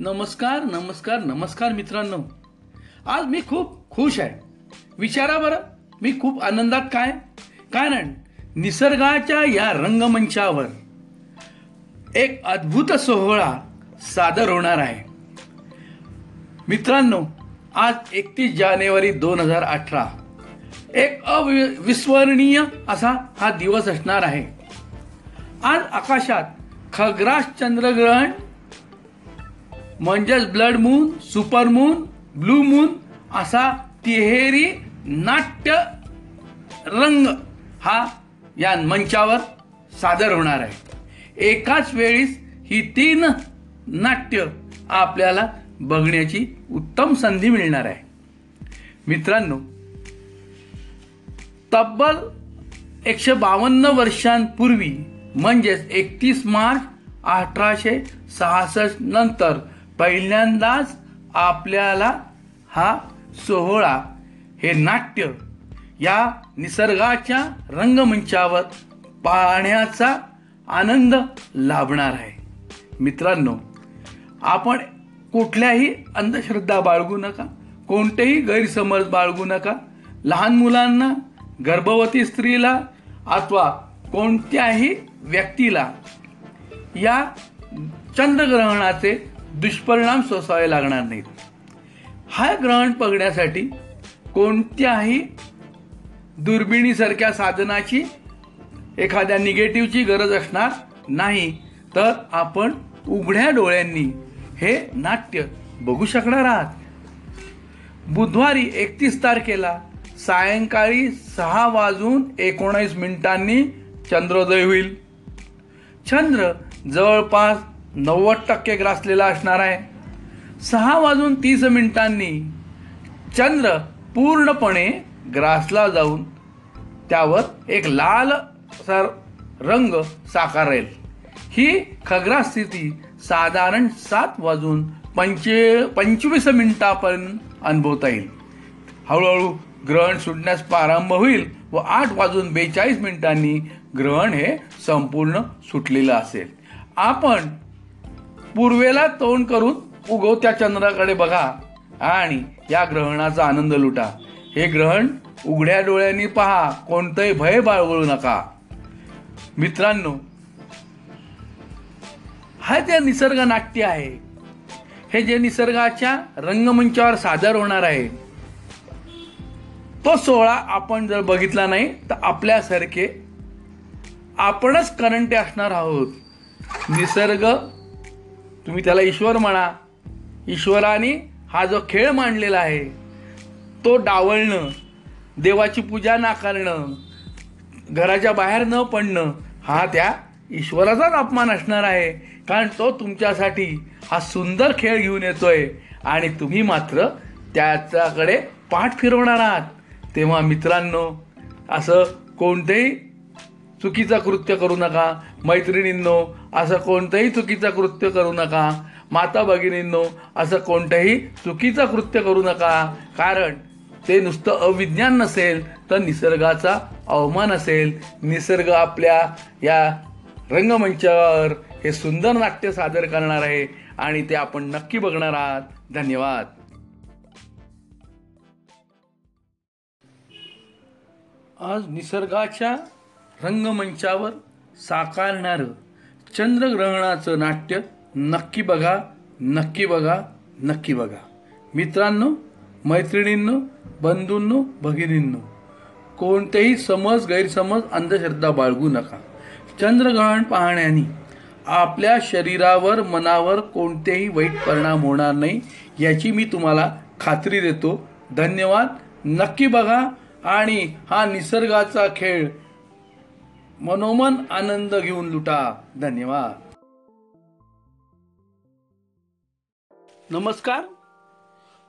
नमस्कार नमस्कार नमस्कार मित्रांनो. आज मी खूप खुश आहे. विचारा बरं मी खूप आनंदात काय? कारण निसर्गाच्या या रंगमंचावर एक अद्भुत सोहळा सादर होणार आहे. मित्रांनो आज एकतीस जानेवारी दोन हजार अठरा. एक अविस्मरणीय असा हा दिवस असणार आहे. आज आकाशात खग्रास चंद्रग्रहण म्हणजेच blood moon super moon blue moon असा तिहेरी नाट्य रंग हा या मंचावर सादर होणार आहे. एकाच वेळीस ही तीन नाट्य आपल्याला बघण्याची उत्तम संधी मिळणार आहे. मित्रांनो तब्बल एकशे बावन्न वर्षांपूर्वी म्हणजेच एकतीस मार्च अठराशे सहासष्ट नंतर पहिल्यांदाच आपल्याला हा सोहळा हे नाट्य या निसर्गाच्या रंगमंचावर पाहण्याचा आनंद लाभणार आहे. मित्रांनो आपण कुठल्याही अंधश्रद्धा बाळगू नका कोणतेही गैरसमज बाळगू नका. लहान मुलांना गर्भवती स्त्रीला अथवा कोणत्याही व्यक्तीला या चंद्रग्रहणाचे दुष्परिणाम सोसावे लागणार नाहीत. हा ग्रहण बघण्यासाठी कोणत्याही दुर्बिणीसारख्या साधनाची एखाद्या निगेटिव्हची गरज असणार नाही. तर आपण उघड्या डोळ्यांनी हे नाट्य बघू शकणार आहात. बुधवारी एकतीस तारखेला सायंकाळी सहा वाजून एकोणीस मिनिटांनी चंद्रोदय होईल. चंद्र जवळपास नव्वद टक्के ग्रासलेला असणार आहे. सहा वाजून तीस मिनिटांनी चंद्र पूर्णपणे ग्रासला जाऊन त्यावर एक लाल सर रंग साकारेल. ही खग्रा स्थिती साधारण सात वाजून पंचे पंचवीस मिनिटापर्यंत अनुभवता येईल. हळूहळू ग्रहण सुटण्यास प्रारंभ होईल व आठ वाजून बेचाळीस मिनिटांनी ग्रहण हे संपूर्ण सुटलेलं असेल. आपण पूर्वेला तोंड करून उगवत्या चंद्राकडे बघा आणि या ग्रहणाचा आनंद लुटा. हे ग्रहण उघड्या डोळ्यांनी पहा कोणतंही भय बाळगळू नका. मित्रांनो हा ते निसर्ग नाट्य आहे हे जे निसर्गाच्या रंगमंचावर सादर होणार आहे तो सोहळा आपण जर बघितला नाही तर आपल्यासारखे आपणच करंटे असणार आहोत. निसर्ग तुम्ही त्याला ईश्वर म्हणा. ईश्वराने हा जो खेळ मांडलेला आहे तो डावळणं देवाची पूजा नाकारणं घराच्या बाहेर न पडणं हा त्या ईश्वराचाच अपमान असणार आहे. कारण तो तुमच्यासाठी हा सुंदर खेळ घेऊन येतोय आणि तुम्ही मात्र त्याच्याकडे पाठ फिरवणार आहात. तेव्हा मित्रांनो असं कोणतेही चुकीचं कृत्य करू नका. मैत्रिणींनो असं कोणतंही चुकीचं कृत्य करू नका. माता भगिनींनो असं कोणतंही चुकीचं कृत्य करू नका. कारण ते नुसतं अविज्ञान नसेल तर निसर्गाचा अवमान असेल. निसर्ग आपल्या या रंगमंचावर हे सुंदर नाट्य सादर करणार आहे आणि ते आपण नक्की बघणार आहात. धन्यवाद. आज निसर्गाच्या रंगमंचावर साकारणारं चंद्रग्रहणाचं नाट्य नक्की बघा नक्की बघा नक्की बघा. मित्रांनो मैत्रिणींनो बंधूंनो भगिनींनो कोणतेही समज गैरसमज अंधश्रद्धा बाळगू नका. चंद्रग्रहण पाहण्याने आपल्या शरीरावर मनावर कोणतेही वाईट परिणाम होणार नाही याची मी तुम्हाला खात्री देतो. धन्यवाद. नक्की बघा. आणि हा निसर्गाचा खेळ मनोमन आनंद घेऊन लुटा. धन्यवाद. नमस्कार.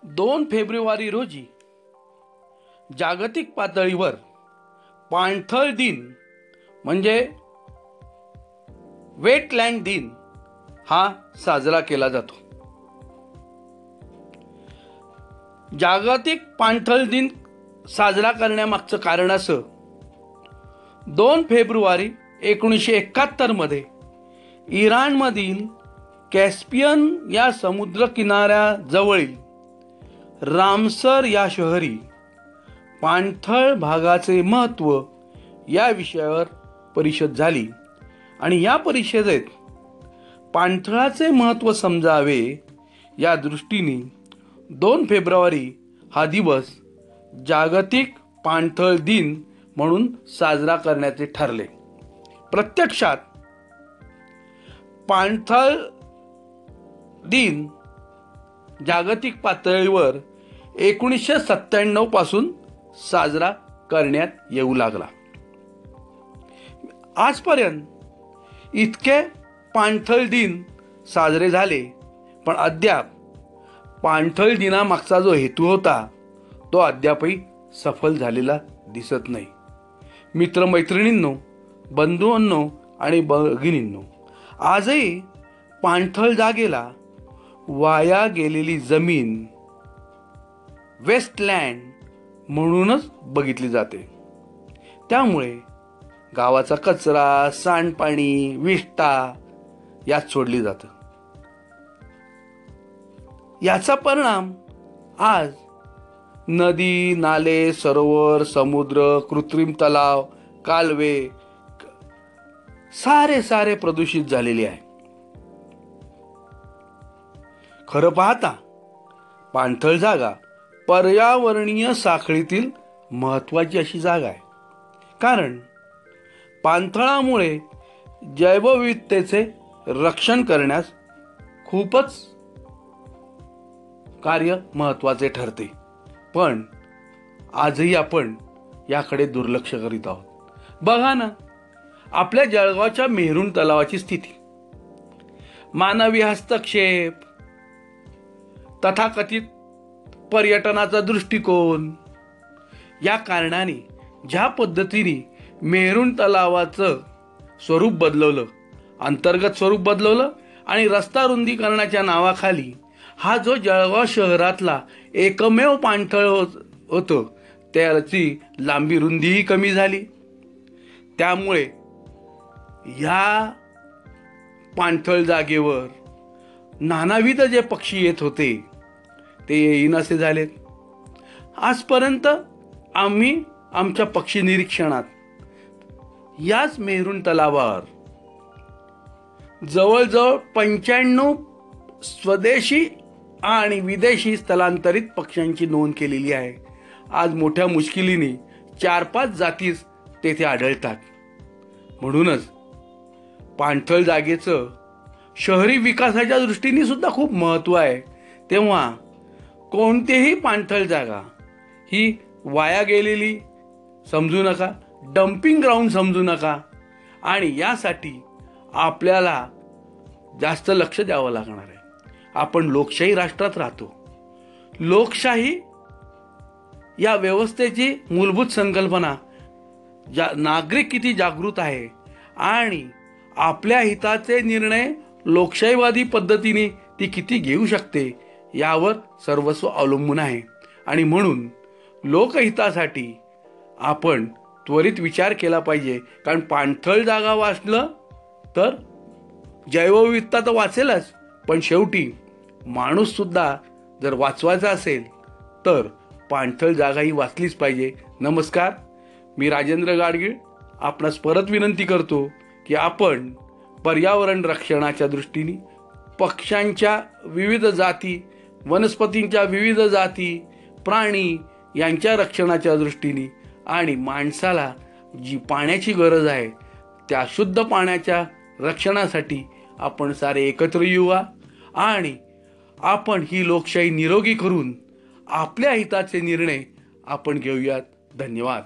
दोन फेब्रुवारी रोजी जागतिक पातळीवर पाणथळ दिन म्हणजे वेटलँड दिन हा साजरा केला जातो. जागतिक पाणथळ दिन साजरा करण्यामागचं कारण असं दोन फेब्रुवारी एकोणीसशे एकाहत्तरमध्ये इराणमधील कॅस्पियन या समुद्र किनाऱ्याजवळील रामसर या शहरी पाणथळ भागाचे महत्त्व या विषयावर परिषद झाली. आणि या परिषदेत पाणथळाचे महत्त्व समजावे या दृष्टीने दोन फेब्रुवारी हा दिवस जागतिक पाणथळ दिन म्हणून साजरा करण्याचे ठरले. प्रत्यक्षात पाणथळ दिन जागतिक पातळीवर एकोणीसशे सत्त्याण्णवपासून साजरा करण्यात येऊ लागला. आजपर्यंत इतके पाणथळ दिन साजरे झाले पण अद्याप पाणथळ दिनामागचा जो हेतू होता तो अद्यापही सफल झालेला दिसत नाही. मित्रमैत्रिणींनो बंधूंनो आणि भगिनींनो आजही पाणथळ जागेला वाया गेलेली जमीन वेस्टलँड म्हणूनच बघितली जाते. त्यामुळे गावाचा कचरा सांडपाणी विष्टा यात सोडली जातं. याचा परिणाम आज नदी नाले सरोवर समुद्र कृत्रिम तलाव कालवे सारे सारे प्रदूषित झालेले आहे. खरं पाहता पाणथळ जागा पर्यावरणीय साखळीतील महत्वाची अशी जागा आहे. कारण पाणथळामुळे जैवविविधतेचे रक्षण करण्यास खूपच कार्य महत्त्वाचे ठरते. पण आजही आपण याकडे दुर्लक्ष करीत आहोत. बघा ना आपल्या जळगावच्या मेहरून तलावाची स्थिती. मानवी हस्तक्षेप तथाकथित पर्यटनाचा दृष्टिकोन या कारणाने ज्या पद्धतीने मेहरून तलावाचं स्वरूप बदलवलं अंतर्गत स्वरूप बदलवलं आणि रस्ता रुंदीकरणाच्या नावाखाली हा जो जळगाव शहरातला एकमेव पाणथळ होत होतं. त्याची लांबी रुंदीही कमी झाली. त्यामुळे ह्या पाणथळ जागेवर नानाविध जे पक्षी येत होते ते येईनासे झालेत. आजपर्यंत आम्ही आमच्या पक्षी निरीक्षणात याच मेहरून तलावावर जवळजवळ पंच्याण्णव स्वदेशी आणि विदेशी स्थलांतरित पक्ष्यांची नोंद केलेली आहे. आज मोठ्या मुश्किलीने चार पाच जातीच तेथे आढळतात. म्हणूनच पाणथळ जागेचं शहरी विकासाच्या दृष्टीने सुद्धा खूप महत्त्व आहे. तेव्हा कोणतीही पाणथळ जागा ही वाया गेलेली समजू नका डम्पिंग ग्राउंड समजू नका आणि यासाठी आपल्याला जास्त लक्ष द्यावं लागणार. आपण लोकशाही राष्ट्रात राहतो. लोकशाही या व्यवस्थेची मूलभूत संकल्पना जा नागरिक किती जागृत आहे आणि आपल्या हिताचे निर्णय लोकशाहीवादी पद्धतीने ती किती घेऊ शकते यावर सर्वस्व अवलंबून आहे. आणि म्हणून लोकहितासाठी आपण त्वरित विचार केला पाहिजे. कारण पाणथळ जागा वाचलं तर जैवविविधता तर वाचेलच. पण शेवटी माणूससुद्धा जर वाचवायचा असेल तर पाणथळ जागा ही वाचलीच पाहिजे. नमस्कार मी राजेंद्र गाडगीळ. आपणास परत विनंती करतो की आपण पर्यावरण रक्षणाच्या दृष्टीने पक्ष्यांच्या विविध जाती वनस्पतींच्या विविध जाती प्राणी यांच्या रक्षणाच्या दृष्टीने आणि माणसाला जी पाण्याची गरज आहे त्या शुद्ध पाण्याच्या रक्षणासाठी आपण सारे एकत्र येऊया आणि आपण ही लोकशाही निरोगी करून आपल्या हिताचे निर्णय आपण घेऊयात. धन्यवाद.